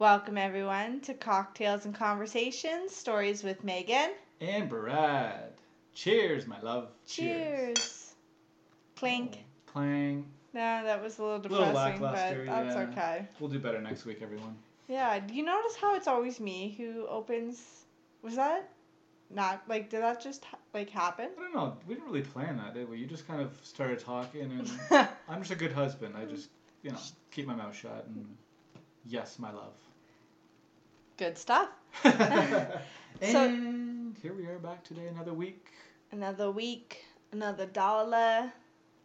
Welcome, everyone, to Cocktails and Conversations Stories with Meghan. And Brad. Cheers, my love. Cheers. Clink. Oh, clang. Nah, that was a little depressing. Little depressing, but that's yeah. okay. We'll do better next week, everyone. Yeah, do you notice how it's always me who opens? Was that not like? Did that just like happen? I don't know. We didn't really plan that, did we? You just kind of started talking, and I'm just a good husband. I just, you know, keep my mouth shut and yes, my love. Good stuff. and here we are back today, another week. Another week, another dollar.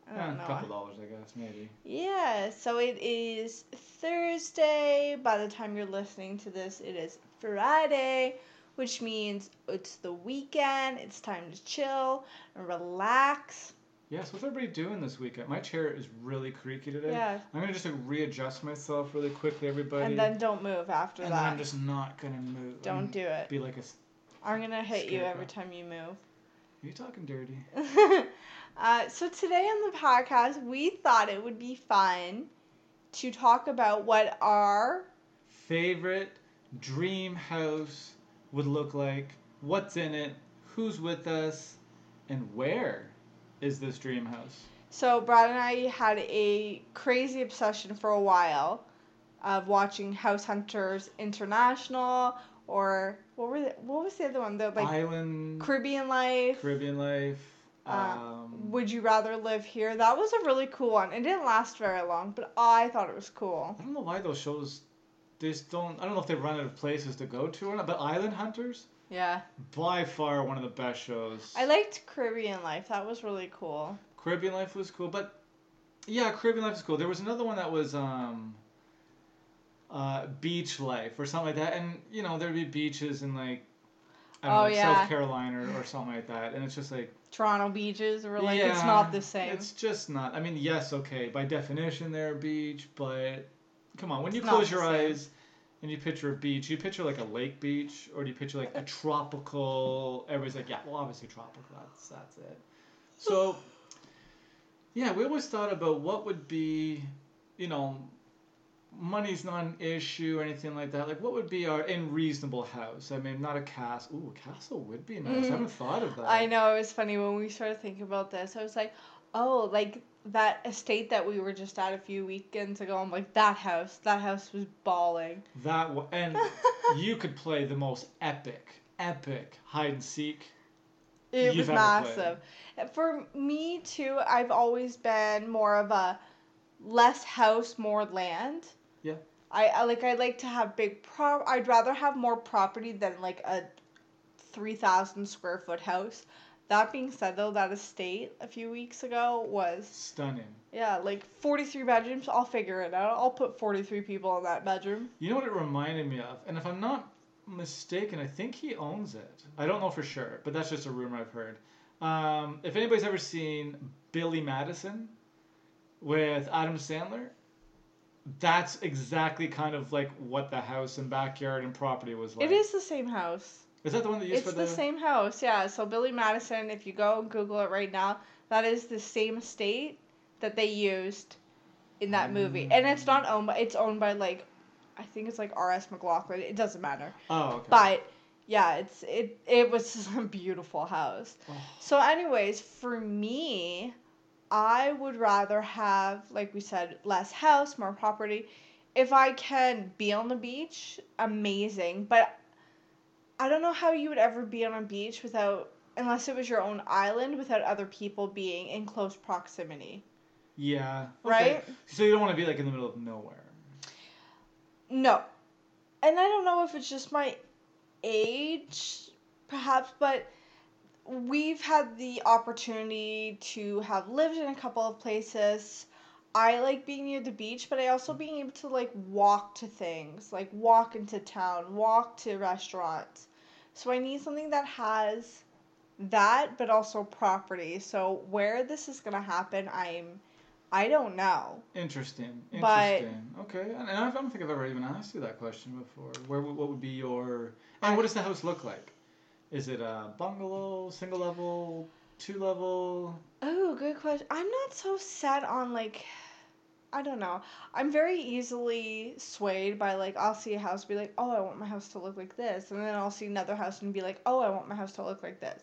I don't a know. couple dollars, I guess, maybe. Yeah, so it is Thursday. By the time you're listening to this, it is Friday, which means it's the weekend. It's time to chill and relax. Yes, what's everybody doing this weekend? My chair is really creaky today. Yeah, I'm gonna just like, readjust myself really quickly, everybody. and then don't move after that. And. I'm just not gonna move. Don't I'm- do it. Be like a. I'm gonna hit you every time you move. Are you talking dirty? uh, so today on the podcast, we thought it would be fun to talk about what our Favorite dream house would look like. What's in it? Who's with us? And where is this dream house? So Brad and I had a crazy obsession for a while of watching House Hunters International or what were the, what was the other one? The like Island. Caribbean Life. Caribbean life. Uh, Um, Would you rather live here? That was a really cool one. It didn't last very long, but I thought it was cool. I don't know why those shows. They just don't. I don't know if they run out of places to go to or not. But Island Hunters, Yeah. by far one of the best shows. I liked Caribbean Life. That was really cool. Caribbean Life was cool, but yeah, Caribbean Life is cool. There was another one that was um, uh, Beach Life or something like that, and you know there'd be beaches in like I don't Oh, know, like yeah. South Carolina or, or something like that, and it's just like Toronto beaches were like it's not the same. It's just not. I mean, yes, okay, by definition they're a beach, but come on, when you It's not close your same. eyes. And you picture a beach. You picture like a lake beach, or do you picture like a tropical? Everybody's like, yeah, well, obviously tropical. That's that's it. So, yeah, we always thought about what would be, you know, money's not an issue or anything like that. Like, what would be our in reasonable house? I mean, not a castle. Ooh, a castle would be nice. I haven't thought of that. Mm-hmm. I know it was funny when we started thinking about this. I was like, oh, like that estate that we were just at a few weekends ago. I'm like, that house, that house was bawling. That w- and you could play the most epic, epic hide and seek. It was massive. For me too, I've always been more of a less house, more land. Yeah. I, I like I like to have big pro. I'd rather have more property than like a three thousand square foot house. That being said, though, that estate a few weeks ago was Stunning. yeah, like forty three bedrooms. I'll figure it out. I'll put forty three people in that bedroom. You know what it reminded me of? And if I'm not mistaken, I think he owns it. I don't know for sure, but that's just a rumor I've heard. Um, if anybody's ever seen Billy Madison with Adam Sandler, that's exactly kind of like what the house and backyard and property was like. It is the same house. Is that the one that used It's for the same house, yeah. So Billy Madison, if you go and Google it right now, that is the same estate that they used in that movie, and it's not mm. owned by. It's owned by like, I think it's like R.S. McLaughlin. It doesn't matter, Oh, okay. but yeah, it's it. It was a beautiful house. Oh, So, anyways, for me, I would rather have, like we said, less house, more property. If I can be on the beach, amazing. But I don't know how you would ever be on a beach without, unless it was your own island, without other people being in close proximity. yeah. okay. Right? So you don't want to be like in the middle of nowhere. No. And I don't know if it's just my age, perhaps, but we've had the opportunity to have lived in a couple of places. I like being near the beach, but I also being able to like walk to things, like walk into town, walk to restaurants. So I need something that has that, but also property. So where this is gonna happen, I'm, I don't know. Interesting. But- Interesting. okay. And I don't think I've ever even asked you that question before. Where what would be your and what does the house look like? Is it a bungalow, single level, two level? Oh, good question. I'm not so set on like I don't know. I'm very easily swayed by like I'll see a house be like, "Oh, I want my house to look like this." And then I'll see another house and be like, "Oh, I want my house to look like this."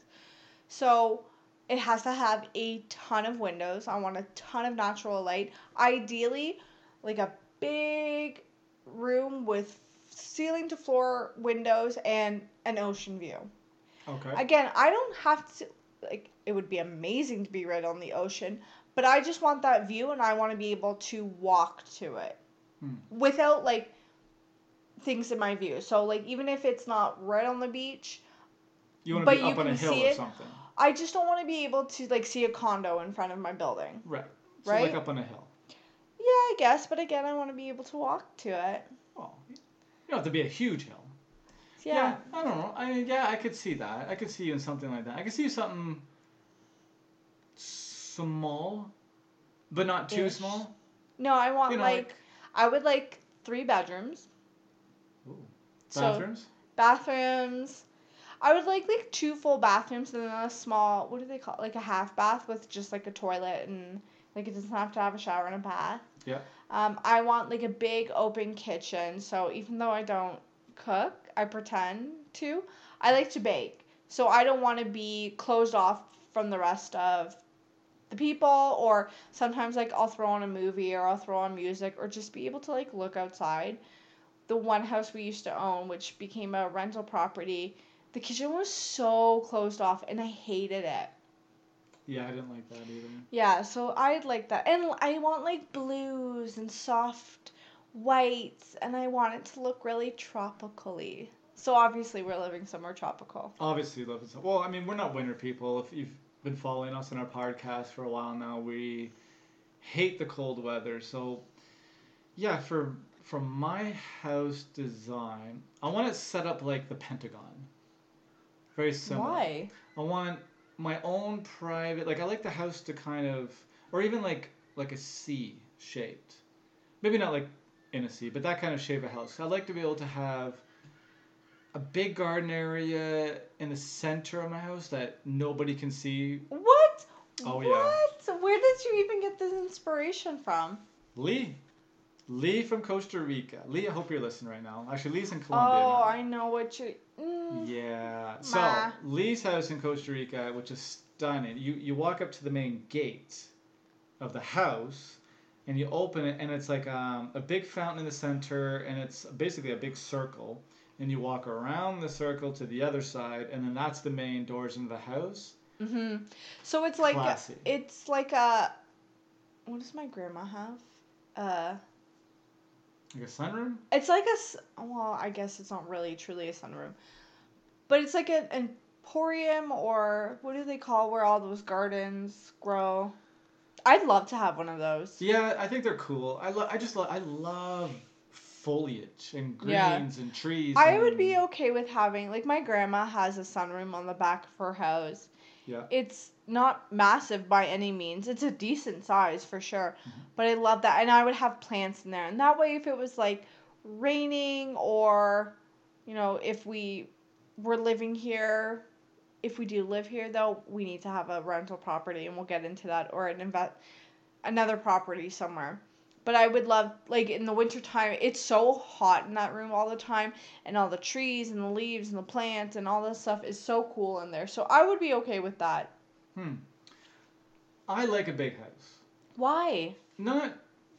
So, it has to have a ton of windows. I want a ton of natural light. Ideally, like a big room with ceiling to floor windows and an ocean view. Okay. Again, I don't have to like it would be amazing to be right on the ocean, but I just want that view and I want to be able to walk to it Hmm. without like things in my view. So like even if it's not right on the beach, you want to but be you up on a can hill see or it. something. I just don't want to be able to like see a condo in front of my building. Right. So Right? like up on a hill. Yeah, I guess, but again, I want to be able to walk to it. Oh, you don't have to be a huge hill. Yeah. I don't know. I mean, yeah, I could see that. I could see you in something like that. I could see you something small, but not too Ish. small. No, I want You know, like, like- I would like three bedrooms. Ooh. So Bathrooms. bathrooms. I would like like two full bathrooms and then a small what do they call it? like a half bath with just like a toilet and like it doesn't have to have a shower and a bath. Yeah. Um, I want like a big open kitchen. So even though I don't cook, I pretend to. I like to bake. So I don't want to be closed off from the rest of the people or sometimes like I'll throw on a movie or I'll throw on music or just be able to like look outside. The one house we used to own, which became a rental property, the kitchen was so closed off and I hated it. Yeah, I didn't like that either. Yeah, so I'd like that. And I want like blues and soft whites and I want it to look really tropically. So obviously we're living somewhere tropical. Obviously, living is well. I mean, we're not winter people. If you've been following us in our podcast for a while now, we hate the cold weather. So, yeah, for for my house design, I want it set up like the Pentagon. Very similar. Why? I want my own private like I like the house to kind of or even like like a C shaped. Maybe not like in a C, but that kind of shape of house. I'd like to be able to have a big garden area in the center of my house that nobody can see. What? Oh, yeah. What? Where did you even get this inspiration from? Lee. Lee from Costa Rica. Lee, I hope you're listening right now. Actually, Lee's in Colombia. Oh, now. I know what you. Mm. Yeah. So Ma. Lee's house in Costa Rica, which is stunning. You you walk up to the main gate of the house, and you open it, and it's like um, a big fountain in the center, and it's basically a big circle. And you walk around the circle to the other side, and then that's the main doors into the house. hmm So it's like Classy. it's like a. What does my grandma have? Uh, Like a sunroom. it's like a. s- Well, I guess it's not really truly a sunroom, but it's like an emporium or what do they call where all those gardens grow? I'd love to have one of those. Yeah, I think they're cool. I love. I just love. I love foliage and greens Yeah. and trees. I and, would be okay with having like my grandma has a sunroom on the back of her house. Yeah. It's not massive by any means. It's a decent size for sure. Mhm. But I love that and I would have plants in there. And that way if it was like raining or you know, if we were living here, if we do live here though, we need to have a rental property and we'll get into that or an invest another property somewhere. But I would love like in the wintertime, it's so hot in that room all the time and all the trees and the leaves and the plants and all this stuff is so cool in there. So I would be okay with that. Hmm. I like a big house. Why? Not,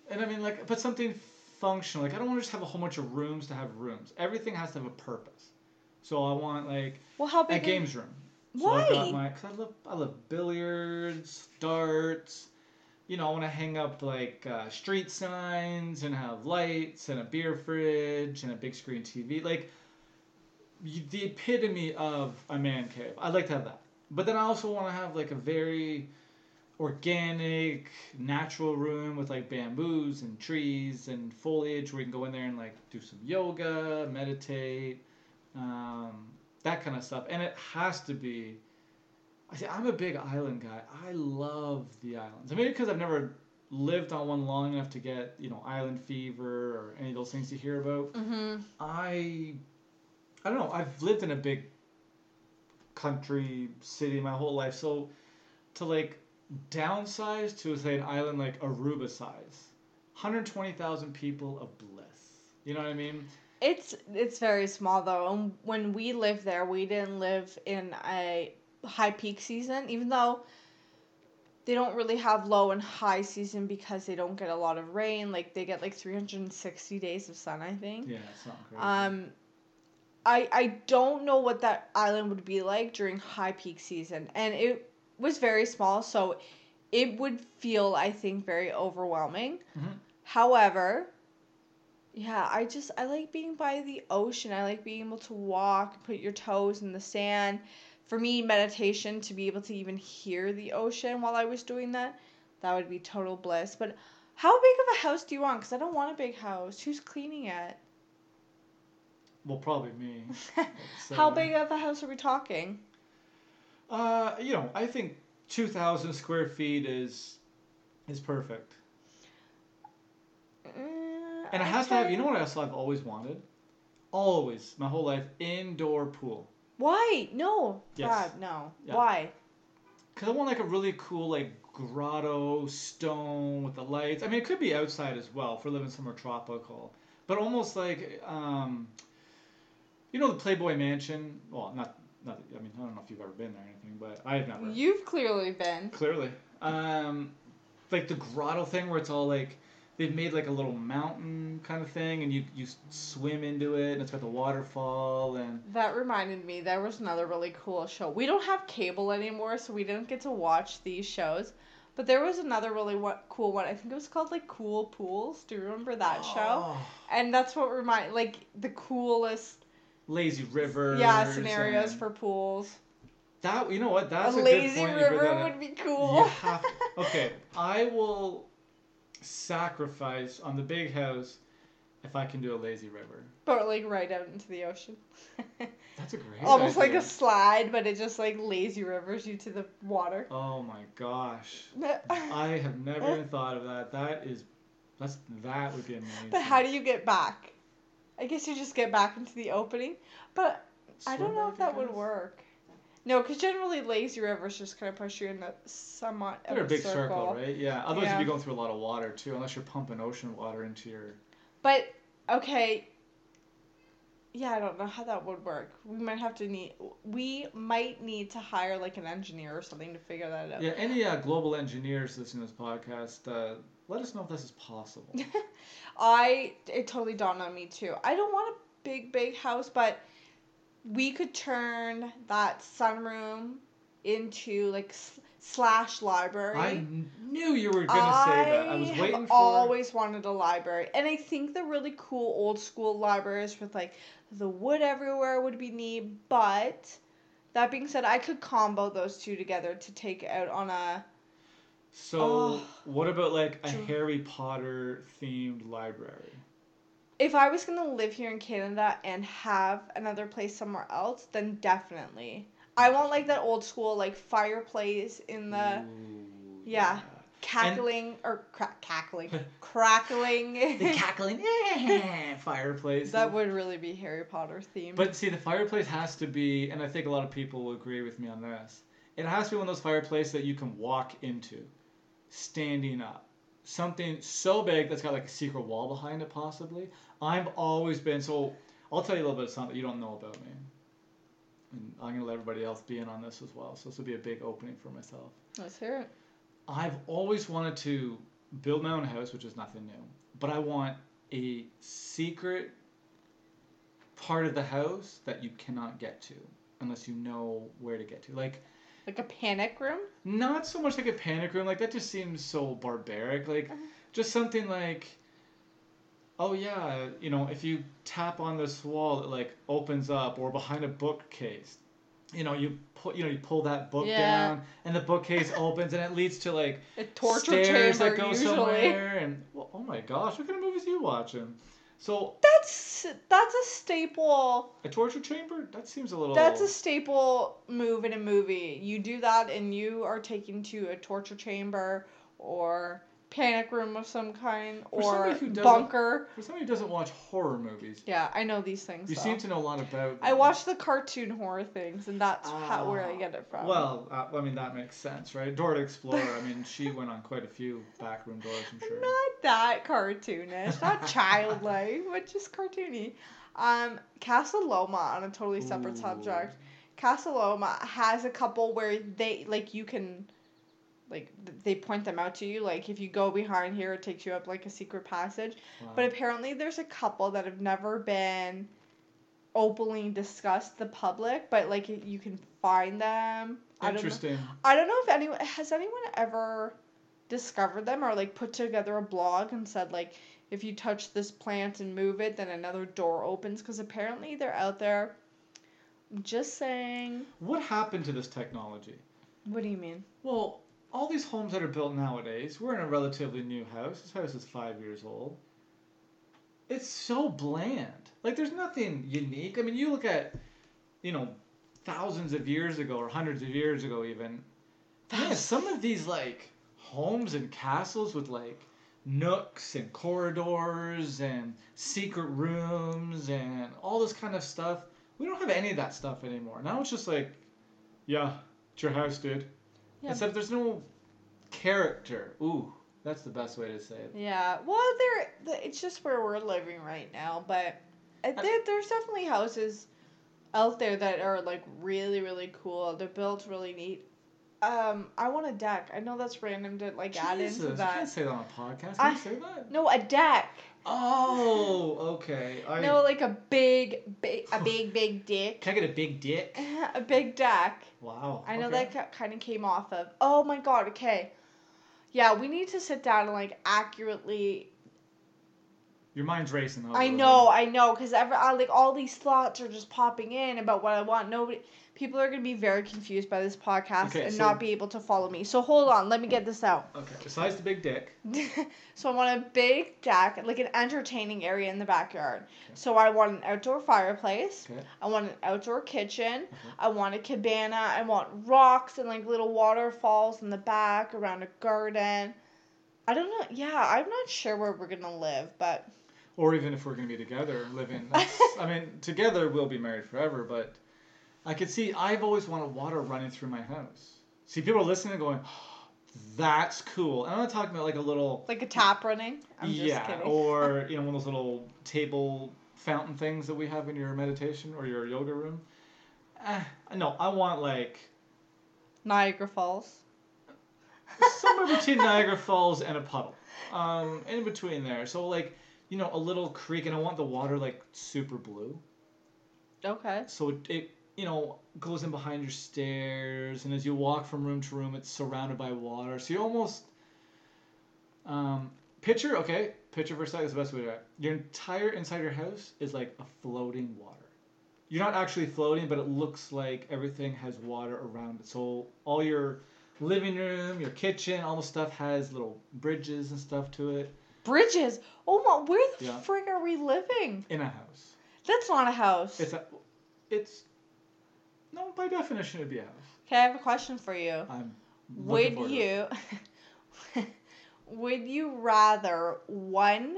and I mean like, but something functional. Like I don't want to just have a whole bunch of rooms to have rooms. Everything has to have a purpose. So I want like Well, how a big? is- games room. So Why? I've got my, cause I love, I love billiards, darts. You know, I want to hang up like uh, street signs and have lights and a beer fridge and a big screen TV. Like the epitome of a man cave. I'd like to have that. But then I also want to have like a very organic, natural room with like bamboos and trees and foliage where you can go in there and like do some yoga, meditate, um, that kind of stuff. And it has to be. I see, I'm a big island guy. I love the islands. Maybe because I've never lived on one long enough to get you know island fever or any of those things you hear about. Mm-hmm. I I don't know. I've lived in a big country city my whole life, so to like downsize to say an island like Aruba size, 120,000 people of bliss. You know what I mean? It's it's very small though, and when we lived there, we didn't live in a high peak season, even though they don't really have low and high season because they don't get a lot of rain. Like they get like three hundred and sixty days of sun, I think. Yeah, it's not crazy. Um, I I don't know what that island would be like during high peak season, and it was very small, so it would feel I think very overwhelming. Mhm. However, yeah, I just I like being by the ocean. I like being able to walk, put your toes in the sand. For me, meditation to be able to even hear the ocean while I was doing that, that would be total bliss. But how big of a house do you want? Because I don't want a big house. Who's cleaning it? well, probably me. It's, How big of a house are we talking? Uh, you know, I think 2,000 square feet is is perfect. Uh, And it has to have, you know what else I've always wanted? Always, my whole life, indoor pool. Why? No, Yes. Brad, no. Yeah. Why? Cause I want like a really cool like grotto stone with the lights. I mean, it could be outside as well if we're living somewhere tropical, but almost like um, you know the Playboy Mansion. Well, not not. I mean, I don't know if you've ever been there or anything, but I have never. You've clearly been. Clearly, um, like the grotto thing where it's all like they've made like a little mountain kind of thing, and you you swim into it, and it's got the waterfall and. That reminded me, there was another really cool show. We don't have cable anymore, so we didn't get to watch these shows. But there was another really wa- cool one. I think it was called like Cool Pools. Do you remember that show? Oh, And that's what remind like the coolest lazy river. yeah scenarios and- for pools. that. You know what? That's a a, lazy good point. river that would be cool. You have okay, I will sacrifice on the big house if I can do a lazy river. but like right out into the ocean. That's a great Almost like a slide, but it just like lazy rivers you to the water. Oh my gosh. I have never even thought of that. That is that's that would be amazing. But how do you get back? I guess you just get back into the opening. But I don't know if that would work. No, because generally lazy rivers just kind of push you in a somewhat They're a big circle. circle, right? Yeah. Otherwise, Yeah. you'd be going through a lot of water too, unless you're pumping ocean water into your. But okay. Yeah, I don't know how that would work. We might have to need. We might need to hire like an engineer or something to figure that out. Yeah. Any uh, global engineers listening to this podcast, uh, let us know if this is possible. I it totally dawned on me too. I don't want a big big house, but we could turn that sunroom into like slash library. I knew you were gonna say that. I was have waiting for. always wanted a library, and I think the really cool old school libraries with like the wood everywhere would be neat. But that being said, I could combo those two together to take out on a So, Oh. what about like a. Harry Potter themed library? If I was gonna live here in Canada and have another place somewhere else, then definitely. I want like that old school like fireplace in the Ooh, yeah. cackling or cra- cackling crackling. The cackling fireplace. that would really be Harry Potter themed. But see, the fireplace has to be, and I think a lot of people will agree with me on this. It has to be one of those fireplaces that you can walk into, standing up. Something so big that's got like a secret wall behind it, possibly. I've always been so. I'll tell you a little bit of something you don't know about me, and I'm gonna let everybody else be in on this as well. So this will be a big opening for myself. Let's hear it. I've always wanted to build my own house, which is nothing new, but I want a secret part of the house that you cannot get to unless you know where to get to. Like, Like a panic room. not so much like a panic room, like, that just seems so barbaric. Like, Uh-huh. just something like, oh yeah, you know, if you tap on this wall, it like opens up, or behind a bookcase. You know, you put, you know, you pull that book Yeah. down, and the bookcase opens, and it leads to like A torture stairs chamber that go usually. somewhere, and well, oh my gosh, what kind of movies are you watching? So That's that's a staple. a torture chamber? That seems a little. That's a staple move in a movie. You do that and you are taken to a torture chamber or panic room of some kind or doesn't- bunker. For somebody who doesn't watch horror movies, Yeah, I know these things. you though. seem to know a lot about. I watch the cartoon horror things, and that's how, where I get it from. Well, uh, I mean that makes sense, right? Dora the Explorer. I mean, she went on quite a few backroom doors, I'm sure. Not that cartoonish, not childlike, but just cartoony. Um, Casa Loma on a totally separate Ooh. subject. Casa Loma has a couple where they like you can, like they point them out to you. Like if you go behind here, it takes you up like a secret passage. Wow. But apparently, there's a couple that have never been openly discussed the public, but like you can find them. I don't know. Interesting. I don't know if anyone has anyone ever discovered them or like put together a blog and said like if you touch this plant and move it then another door opens because apparently they're out there. Just saying. What happened to this technology? What do you mean? Well, all these homes that are built nowadays, we're in a relatively new house. This house is five years old. It's so bland. Like, there's nothing unique. I mean, you look at, you know, thousands of years ago or hundreds of years ago, even. Man, some of these, like, homes and castles with, like, nooks and corridors and secret rooms and all this kind of stuff. We don't have any of that stuff anymore. Now it's just like, yeah, it's your house, dude. Yeah. Except there's no character. Ooh, that's the best way to say it. Yeah. Well, there. It's just where we're living right now, but uh, there, there's definitely houses out there that are like really really cool. They're built really neat. Um, I want a deck. I know that's random to like add Jesus, into you can't say that on a podcast. Can I- you say that? No, a deck. Oh, okay. I, No, like a big, big, a big, big dick. Can I get a big dick? A big deck. Wow. I know okay. that kind of came off of. Oh my god. Okay. Yeah, we need to sit down and like accurately. Your mind's racing. though, I little know, I know, because ever I, like all these thoughts are just popping in about what I want. Nobody, people are gonna be very confused by this podcast Okay, and so- not be able to follow me. So hold on, let me get this out. Okay. Besides the big dick. so I want a big deck, like an entertaining area in the backyard. So I want an outdoor fireplace. Okay. I want an outdoor kitchen. Uh-huh. I want a cabana. I want rocks and like little waterfalls in the back around a garden. I don't know. Yeah, I'm not sure where we're gonna live, but Or even if we're gonna be together, living. I mean, together we'll be married forever. But I could see. I've always wanted water running through my house. See, people are listening and going, "That's cool." And I'm not talking about like a little. like a tap running. I'm just yeah, or you know one of those little table fountain things that we have in your meditation or your yoga room. Eh, no, I want like Niagara Falls. somewhere between Niagara Falls and a puddle, um, in between there. So like you know a little creek, and I want the water like super blue. Okay. So it, it you know goes in behind your stairs, and as you walk from room to room, it's surrounded by water. So you almost um, picture okay, picture for a second is the best way to do it. Your entire inside your house is like a floating water. You're not actually floating, but it looks like everything has water around it. So all your living room, your kitchen, all the stuff has little bridges and stuff to it Bridges. Oh my, where the Yeah. frig are we living? in a house. That's not a house. It's a, it's no by definition it'd be a house. okay, I have a question for you. I'm Would forward to it. you would you rather one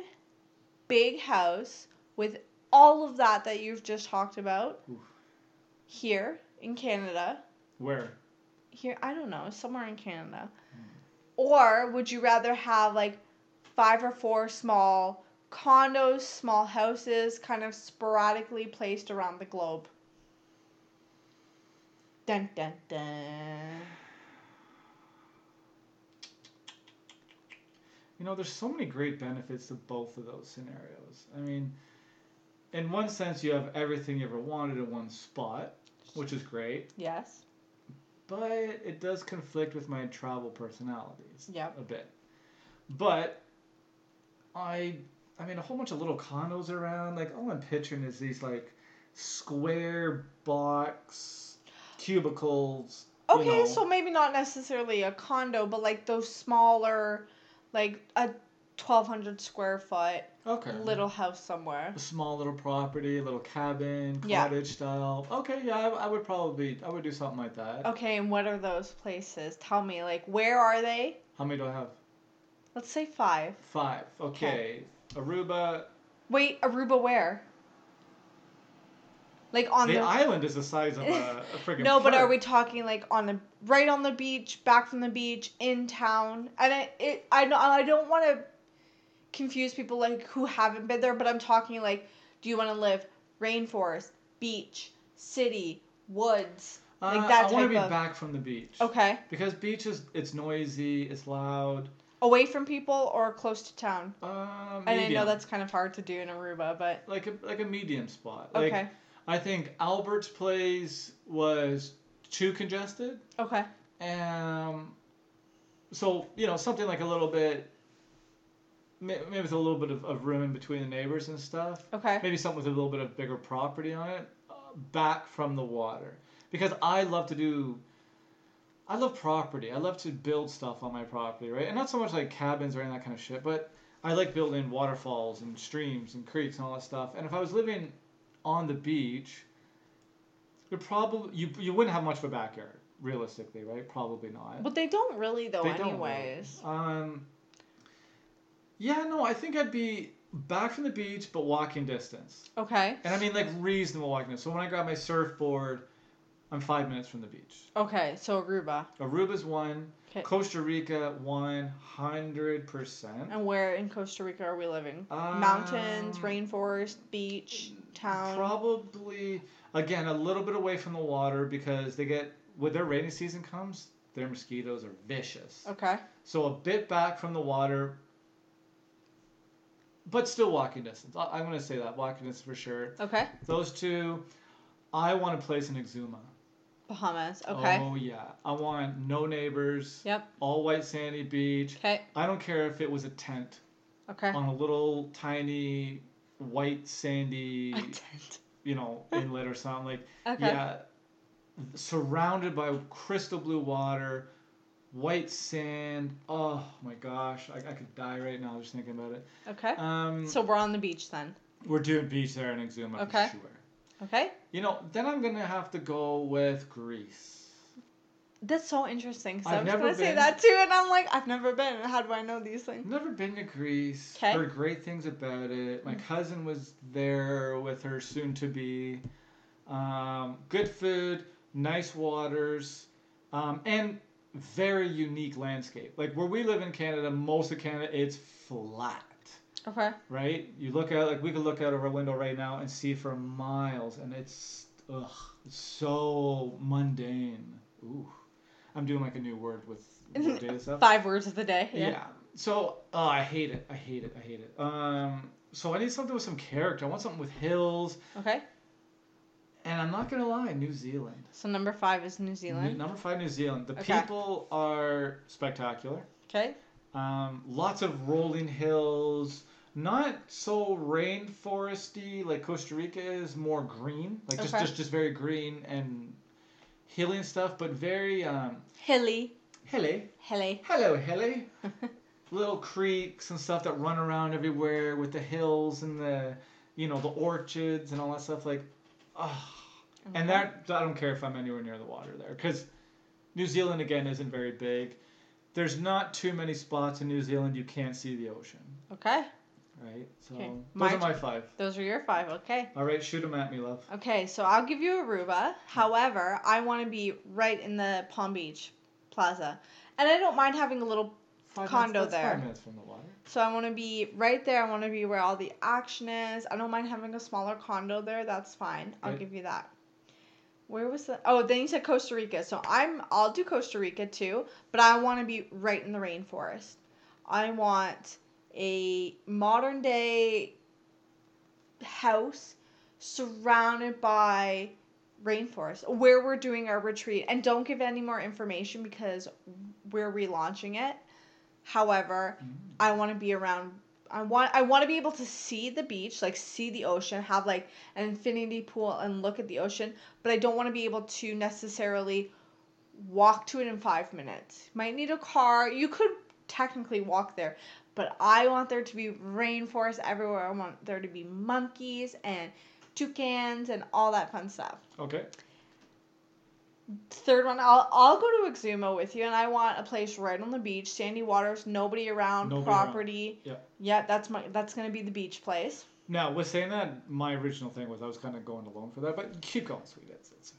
big house with all of that that you've just talked about Oof. here in Canada? Where? Here, I don't know, somewhere in Canada. Hmm. Or would you rather have like five or four small condos, small houses, kind of sporadically placed around the globe? Dun dun dun. You know, there's so many great benefits to both of those scenarios. I mean, in one sense, you have everything you ever wanted in one spot, which is great, Yes. but it does conflict with my travel personalities Yep. a bit. But I, I mean, a whole bunch of little condos around. Like all I'm picturing is these like square box cubicles. you Okay, know. so maybe not necessarily a condo, but like those smaller, like a 1200 square foot okay. little house somewhere. a small little property, a little cabin, Yeah. cottage style. Okay, yeah, I, I would probably I would do something like that. Okay, and what are those places? Tell me, like, where are they? How many do I have? Let's say five. Five. Okay. Aruba. Wait, Aruba where? Like on the, the, island is the size of a, a friggin' No, but are we talking like on the right on the beach, back from the beach, in town? And I it I know I don't want to confuse people like who haven't been there, but I'm talking like do you want to live rainforest, beach, city, woods? like Uh, that I want to be of- back from the beach. Okay. Because beach is it's noisy, it's loud. Away from people or close to town? Uh, And I know that's kind of hard to do in Aruba, but like a like a medium spot. Like okay. I think Albert's place was too congested. Okay. Um, so you know something like a little bit, maybe with a little bit of, of room in between the neighbors and stuff. Okay. Maybe something with a little bit of bigger property on it, uh, back from the water, because I love to do. I love property. I love to build stuff on my property, right? And not so much like cabins or any of that kind of shit, but I like building waterfalls and streams and creeks and all that stuff. And if I was living on the beach, you probably you you wouldn't have much of a backyard, realistically, right? Probably not. But they don't really though They don't really. Um. Yeah, no, I think I'd be back from the beach, but walking distance. Okay. And I mean like reasonable walking distance. So when I grab my surfboard, I'm five minutes from the beach. Okay, so Aruba. Aruba's one. 'Kay. Costa Rica one hundred percent. And where in Costa Rica are we living? Um, Mountains, rainforest, beach, town. Probably again a little bit away from the water because they get when their rainy season comes, their mosquitoes are vicious. Okay. So a bit back from the water, but still walking distance. I- I'm gonna say that walking distance for sure. Okay. Those two, I want to place in Exuma. Bahamas. Okay. Oh yeah, I want no neighbors. Yep. All white sandy beach. Okay. I don't care if it was a tent Okay. on a little tiny white sandy, A tent. you know, inlet or something like. Okay. Yeah, surrounded by crystal blue water, white sand. Oh my gosh, I, I could die right now just thinking about it. Okay. Um, So we're on the beach then. we're doing beach there in Exuma Okay. for sure. Okay. You know, then I'm gonna have to go with Greece. That's so interesting. So I've I'm never gonna say that too, and I'm like, I've never been. How do I know these things? Never been to Greece. 'Kay. Heard great things about it. My cousin was there with her soon to be. Um, good food, nice waters, um, and very unique landscape. Like where we live in Canada, most of Canada, it's flat. Okay. Right? You look out like we could look out of our window right now and see for miles, and it's ugh, it's so mundane. Ooh, I'm doing like a new word with with data stuff. Five words of the day. Yeah. Yeah. So, oh, I hate it. I hate it. I hate it. Um, so I need something with some character. I want something with hills. Okay. And I'm not gonna lie, New Zealand. So number five is New New- Zealand. number five, New Zealand. The Okay. people are spectacular. Okay. Um, lots of rolling hills. Not so rainforesty like Costa Rica is. More green, like just Okay. just just very green and hilly and stuff. But very um, Hilly. hilly. Hilly. Hello, hilly. little creeks and stuff that run around everywhere with the hills and the you know the orchards and all that stuff like ah and that i don't care if i'm anywhere near the water there because new zealand again isn't very big there's not too many spots in new zealand you can't see the ocean Okay. Right so Okay, those my are my five Those are your five. Okay. all right shoot them at me love Okay, so I'll give you Aruba. However, I want to be right in the Palm Beach Plaza. And I don't mind having a little, five Condo minutes, there. five minutes from the water so I want to be right there. I want to be where all the action is. I don't mind having a smaller condo there. That's fine. I'll Right. give you that. Where was the? Oh, then you said Costa Rica. So I'm. I'll do Costa Rica too, but I want to be right in the rainforest. I want a modern day house surrounded by rainforest where we're doing our retreat. And don't give any more information because we're relaunching it. However Mm. i want to be around i want i want to be able to see the beach like see the ocean have like an infinity pool and look at the ocean. But i don't want to be able to necessarily walk to it in five minutes. Might need a car. You could technically walk there but i want there to be rainforest everywhere i want there to be monkeys and toucans and all that fun stuff okay Third one, I'll I'll go to Exuma with you, and I want a place right on the beach, sandy waters, nobody around, Nobody around. property. Yep. Yeah, that's my that's gonna be the beach place. Now, with saying that, my original thing was I was kind of going alone for that, but keep going, sweet. It's, it's...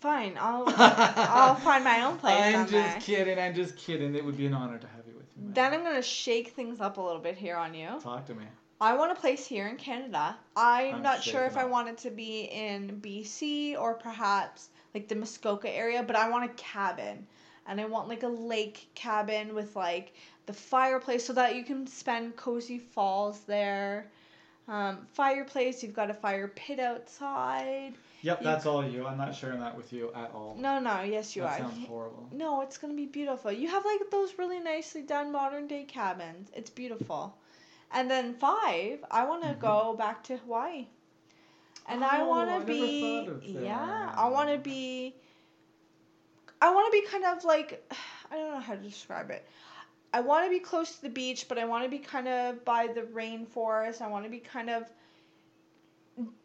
Fine, I'll I'll find my own place. I'm just there. kidding. I'm just kidding. It would be an honor to have you with me. man. Then I'm gonna shake things up a little bit here on you. Talk to me. I want a place here in Canada. I'm, I'm not sure if shaking I want it to be in BC or perhaps like the Muskoka area, but I want a cabin. And I want like a lake cabin with like the fireplace so that you can spend cozy falls there. Um, fireplace, you've got a fire pit outside. Yep, You- that's all you. I'm not sharing that with you at all. No, no, yes, you that are. sounds horrible. No, it's gonna be beautiful. You have like those really nicely done modern day cabins. It's beautiful. And then five, I want to Mhm. go back to Hawaii. And I Oh, want to be yeah. I want to be I want to be kind of like I don't know how to describe it. I want to be close to the beach, but I want to be kind of by the rainforest. I want to be kind of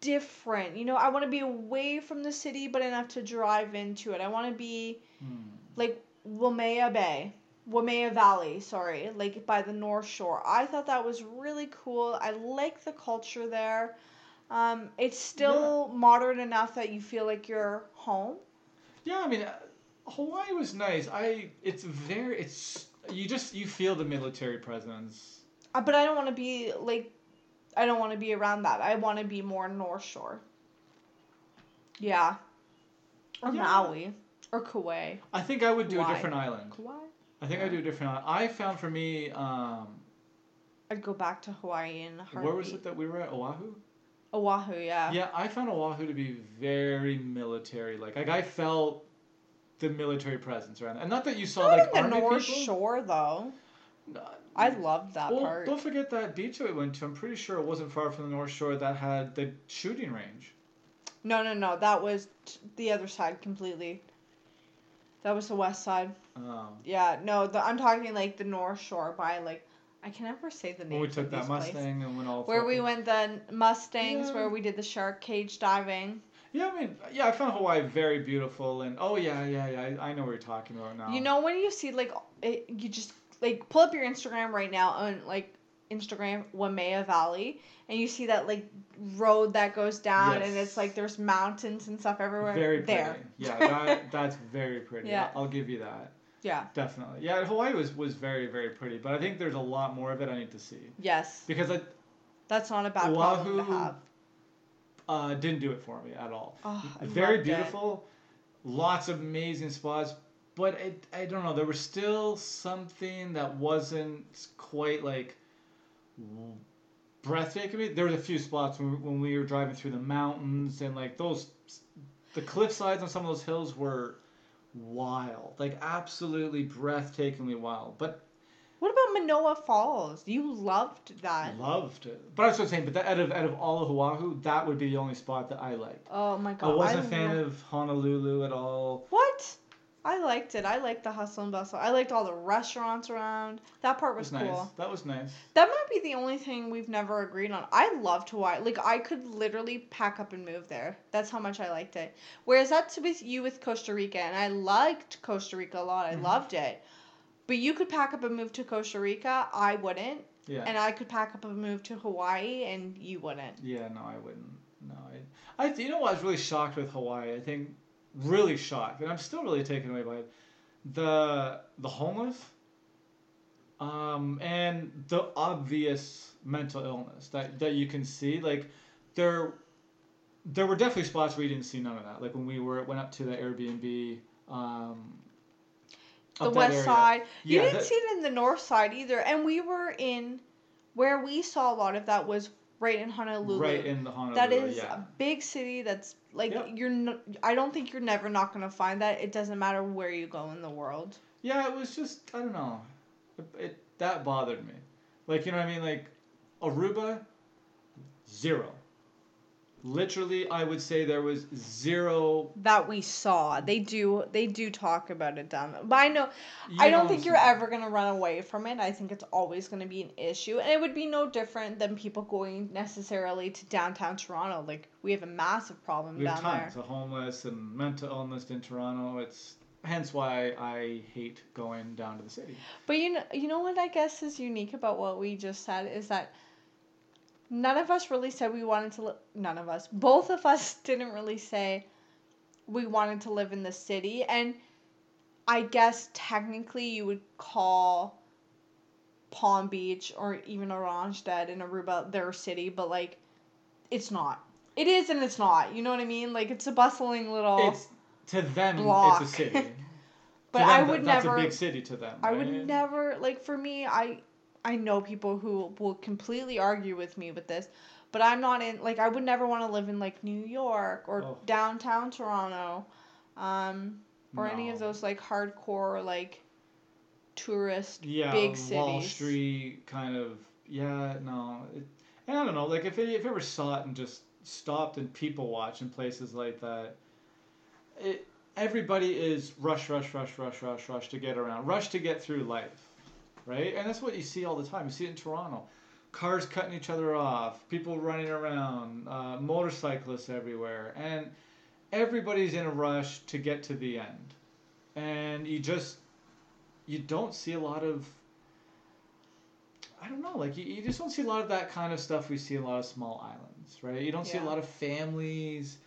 different. You know, I want to be away from the city, but enough to drive into it. I want to be Hmm. like Waimea Bay, Waimea Valley, sorry, like by the North Shore. I thought that was really cool. I like the culture there. Um, it's still modern enough that you feel like you're home. Yeah, I mean, uh, Hawaii was nice. I. It's very. It's you just you feel the military presence. Uh, but I don't want to be like, I don't want to be around that. I want to be more North Shore. Yeah. Or Yeah. Maui. Or Kauai. I think I would do Why? a different island. Kauai? I think I'd do a different island. I found for me, um, I'd go back to Hawaii and where was it that we were at? Oahu. Oahu, yeah. Yeah, I found Oahu to be very military. Like, like I felt the military presence around, and not that you saw Not like in the army North people. Shore though. I loved that well, part. don't forget that beach that we went to. I'm pretty sure it wasn't far from the North Shore that had the shooting range. No, no, no. That was t- the other side completely. That was the west side. Um, Yeah, no, the, I'm talking like the North Shore by like I can never say the name. when we took that Mustang and went all. Where we went the Mustangs, Yeah. where we did the shark cage diving. Yeah, I mean, yeah, I found Hawaii very beautiful, and oh yeah, yeah, yeah, I, I know what you're talking about now. You know when you see like it, you just like pull up your Instagram right now on like Instagram Waimea Valley, and you see that like road that goes down, and it's like there's mountains and stuff everywhere. very pretty. there. Yeah, that that's very pretty. Yeah. I'll, give you that. Yeah. Definitely. Yeah, Hawaii was was very very pretty, but I think there's a lot more of it I need to see Yes, because I that's not a bad problem to Oahu have. uh, didn't do it for me at all. Oh, very loved it. beautiful, lots of amazing spots, but it, I don't know. There was still something that wasn't quite like breathtaking. me. There was a few spots when, when we were driving through the mountains and like those, the cliff sides on some of those hills were wild, like absolutely breathtakingly wild. But What about Manoa Falls? You loved that. loved it. But I was just saying, but that, out of out of all of Oahu, that would be the only spot that I liked. Oh my god. I wasn't a I fan lo- of Honolulu at all. What? I liked it. I liked the hustle and bustle. I liked all the restaurants around. That part was, was cool. nice. That was nice. That might be the only thing we've never agreed on. I loved Hawaii. Like I could literally pack up and move there. That's how much I liked it. Whereas that's with you with Costa Rica, and I liked Costa Rica a lot. I Mhm. loved it. But you could pack up and move to Costa Rica. I wouldn't, Yeah. and I could pack up and move to Hawaii, and you wouldn't. yeah. No, I wouldn't. No, I. I. You know what? I was really shocked with Hawaii. I think really shocked, and I'm still really taken away by it. The the homeless. Um, and the obvious mental illness that that you can see, like there. There were definitely spots where you didn't see none of that. Like when we were went up to the Airbnb. Um, The west area. side. You Yeah, didn't that- see it in the north side either. And we were in where we saw a lot of that was right in Honolulu. Right in the Honolulu. that is yeah. a big city that's like Yep. you're n- I don't think you're never not going to find that. It doesn't matter where you go in the world. Yeah, it was just I don't know. It, it that bothered me. Like you know what I mean? Like Aruba, zero. Literally, I would say there was zero. that we saw. They do they do talk about it down there. But I know I don't know think you're ever gonna run away from it. I think it's always gonna be an issue. And it would be no different than people going necessarily to downtown Toronto. Like we have a massive problem We have down tons there. of homeless and mental illness in Toronto. It's hence why I hate going down to the city. But you know you know what I guess is unique about what we just said is that none of us really said we wanted to li- none of us. Both of us didn't really say we wanted to live in the city and I guess technically you would call Palm Beach or even Oranjestad and Aruba their city, but like it's not. It is and it's not. You know what I mean? Like it's a bustling little It's to them, block. it's a city. but them, I that- would that's never a big city to them. I would never like for me I I know people who will completely argue with me with this, but I'm not in like I would never want to live in like New York or Oh. downtown Toronto, um, or any of those like hardcore like tourist yeah, big cities. Wall. Street kind of. Yeah, no. It, and I don't know. Like if it, if you ever saw it and just stopped and people watch in places like that, it everybody is rush, rush, rush, rush, rush, rush to get around, rush to get through life, right? And that's what you see all the time. You see it in Toronto. Cars cutting each other off, people running around, uh, motorcyclists everywhere, and everybody's in a rush to get to the end. And you just you don't see a lot of I don't know, like you, you just don't see a lot of that kind of stuff we see in a lot of small islands, right? You don't see a lot of families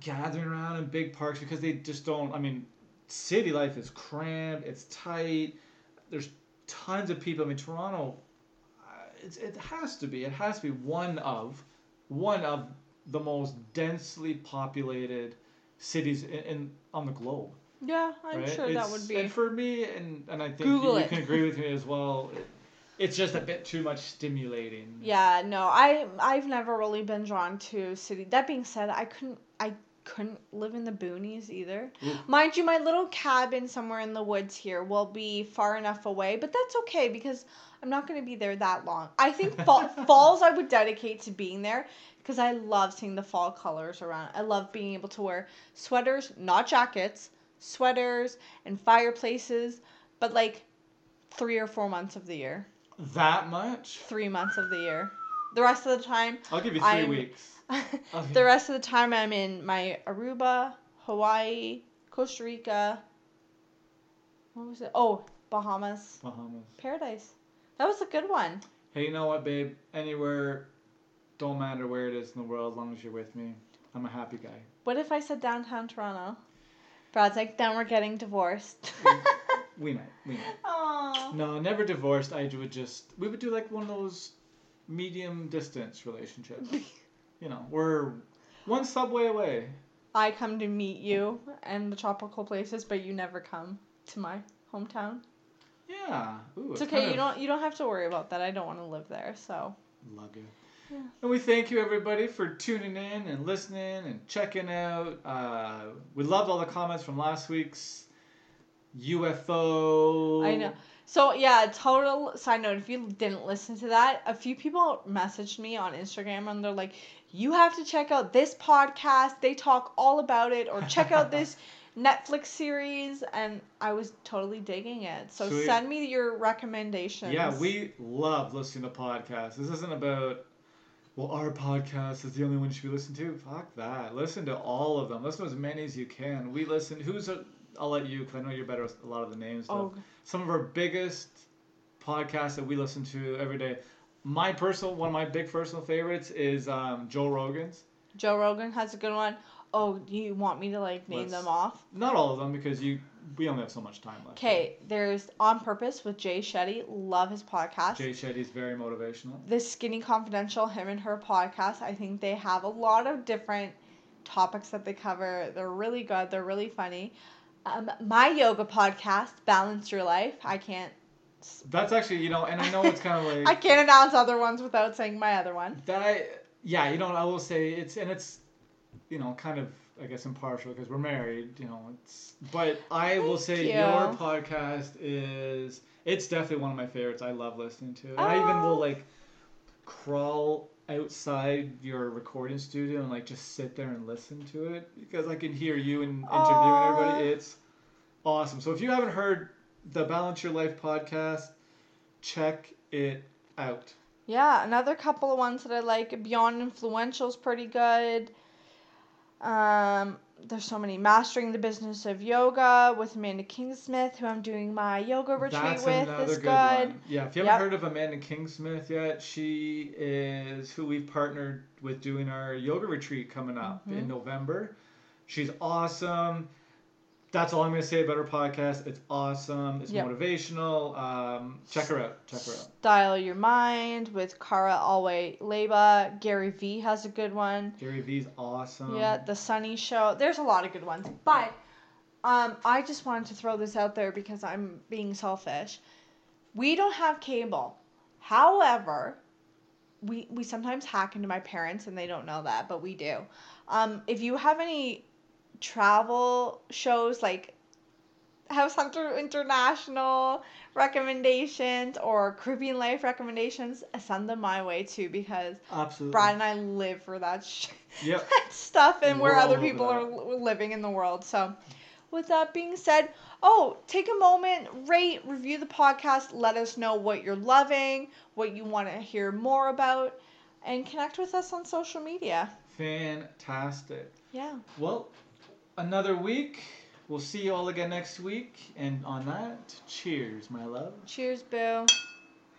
gathering around in big parks because they just don't I mean, city life is cramped, it's tight. There's tons of people. I mean, Toronto uh, it's, it has to be. It has to be one of one of the most densely populated cities in, in on the globe. Yeah, I'm right? sure that would be. And for me, and and I think Google you, you can agree with me as well. It, it's just a bit too much stimulating. Yeah, no, I I've never really been drawn to city. That being said, I couldn't I couldn't live in the boonies either. Mind you, my little cabin somewhere in the woods here will be far enough away, but that's okay because I'm not going to be there that long. I think fall, falls I would dedicate to being there because I love seeing the fall colors around. I love being able to wear sweaters, not jackets, sweaters and fireplaces, but like 3 or 4 months of the year. That much? Three months of the year. The rest of the time, I'll give you 3 I'm- weeks. Okay. the rest of the time I'm in my Aruba, Hawaii, Costa Rica. What was it? Oh, Bahamas, Bahamas. Paradise. That was a good one. Hey, you know what, babe? Anywhere, don't matter where it is in the world, as long as you're with me. I'm a happy guy. What if I said downtown Toronto? Brad's like, then we're getting divorced. We might. We might. Aww. No, never divorced. I would just we would do like one of those medium distance relationships. you know, we're one subway away. I come to meet you in the tropical places, but you never come to my hometown. Yeah. Ooh, It's it's okay. You don't you don't have to worry about that. I don't want to live there, so. Love you. Yeah. And we thank you everybody for tuning in and listening and checking out. Uh, we loved all the comments from last week's UFO. I know. So yeah, total side note. If you didn't listen to that, a few people messaged me on Instagram and they're like, "You have to check out this podcast. They talk all about it, or check out this Netflix series." And I was totally digging it. So Sweet. send me your recommendations. Yeah, we love listening to podcasts. This isn't about, well, our podcast is the only one you should be listening to. Fuck that. Listen to all of them. Listen to as many as you can. We listen. Who's a, I'll let you, because I know you're better with a lot of the names. Oh, Though. Some of our biggest podcasts that we listen to every day. My personal, one of my big personal favorites is um, Joe Rogan's. Joe Rogan has a good one. Oh, do you want me to like name Let's- them off? Not all of them, because you we only have so much time left. Okay, there's On Purpose with Jay Shetty. Love his podcast. Jay Shetty's very motivational. the Skinny Confidential, him and her podcast. I think they have a lot of different topics that they cover. They're really good. They're really funny. Um, my yoga podcast, Balance Your Life. I can't. That's actually, you know, and I know it's kind of like. I can't announce other ones without saying my other one. That I, yeah, you know, I will say it's and it's, you know, kind of I guess impartial because we're married, you know. It's but I will say you. your podcast is it's definitely one of my favorites. I love listening to. it. I even will Oh. like crawl outside your recording studio and like just sit there and listen to it because I can hear you and interviewing Aw. everybody. It's awesome. So if you haven't heard the Balance Your Life podcast, check it out. Yeah, another couple of ones that I like. Beyond Influential is pretty good. Um, there's so many. Mastering the Business of Yoga with Amanda Kingsmith, who I'm doing my yoga retreat That's with, another is good, good. one. Yeah, if you haven't heard of Amanda Kingsmith yet, she is who we've partnered with doing our yoga retreat coming up in Mhm. November. She's awesome. That's all I'm gonna say about her podcast. It's awesome. It's Yep. motivational. Um, check her out. Check her out. Style Your Mind with Cara Alwill Leyba. Gary Vee has a good one. Gary Vee's awesome. yeah, The Sunny Show. There's a lot of good ones. But um, I just wanted to throw this out there because I'm being selfish. We don't have cable. However, we, we sometimes hack into my parents and they don't know that, but we do. Um, if you have any travel shows like House Hunter International recommendations or Caribbean Life recommendations, send them my way too because Absolutely. Brad and I live for that sh- Yep. stuff and where other people are living in the world. So, with that being said, oh, take a moment, rate, review the podcast, let us know what you're loving, what you want to hear more about, and connect with us on social media. Fantastic. Yeah. Well, another week. We'll see you all again next week. And on that, cheers, my love. Cheers, Boo.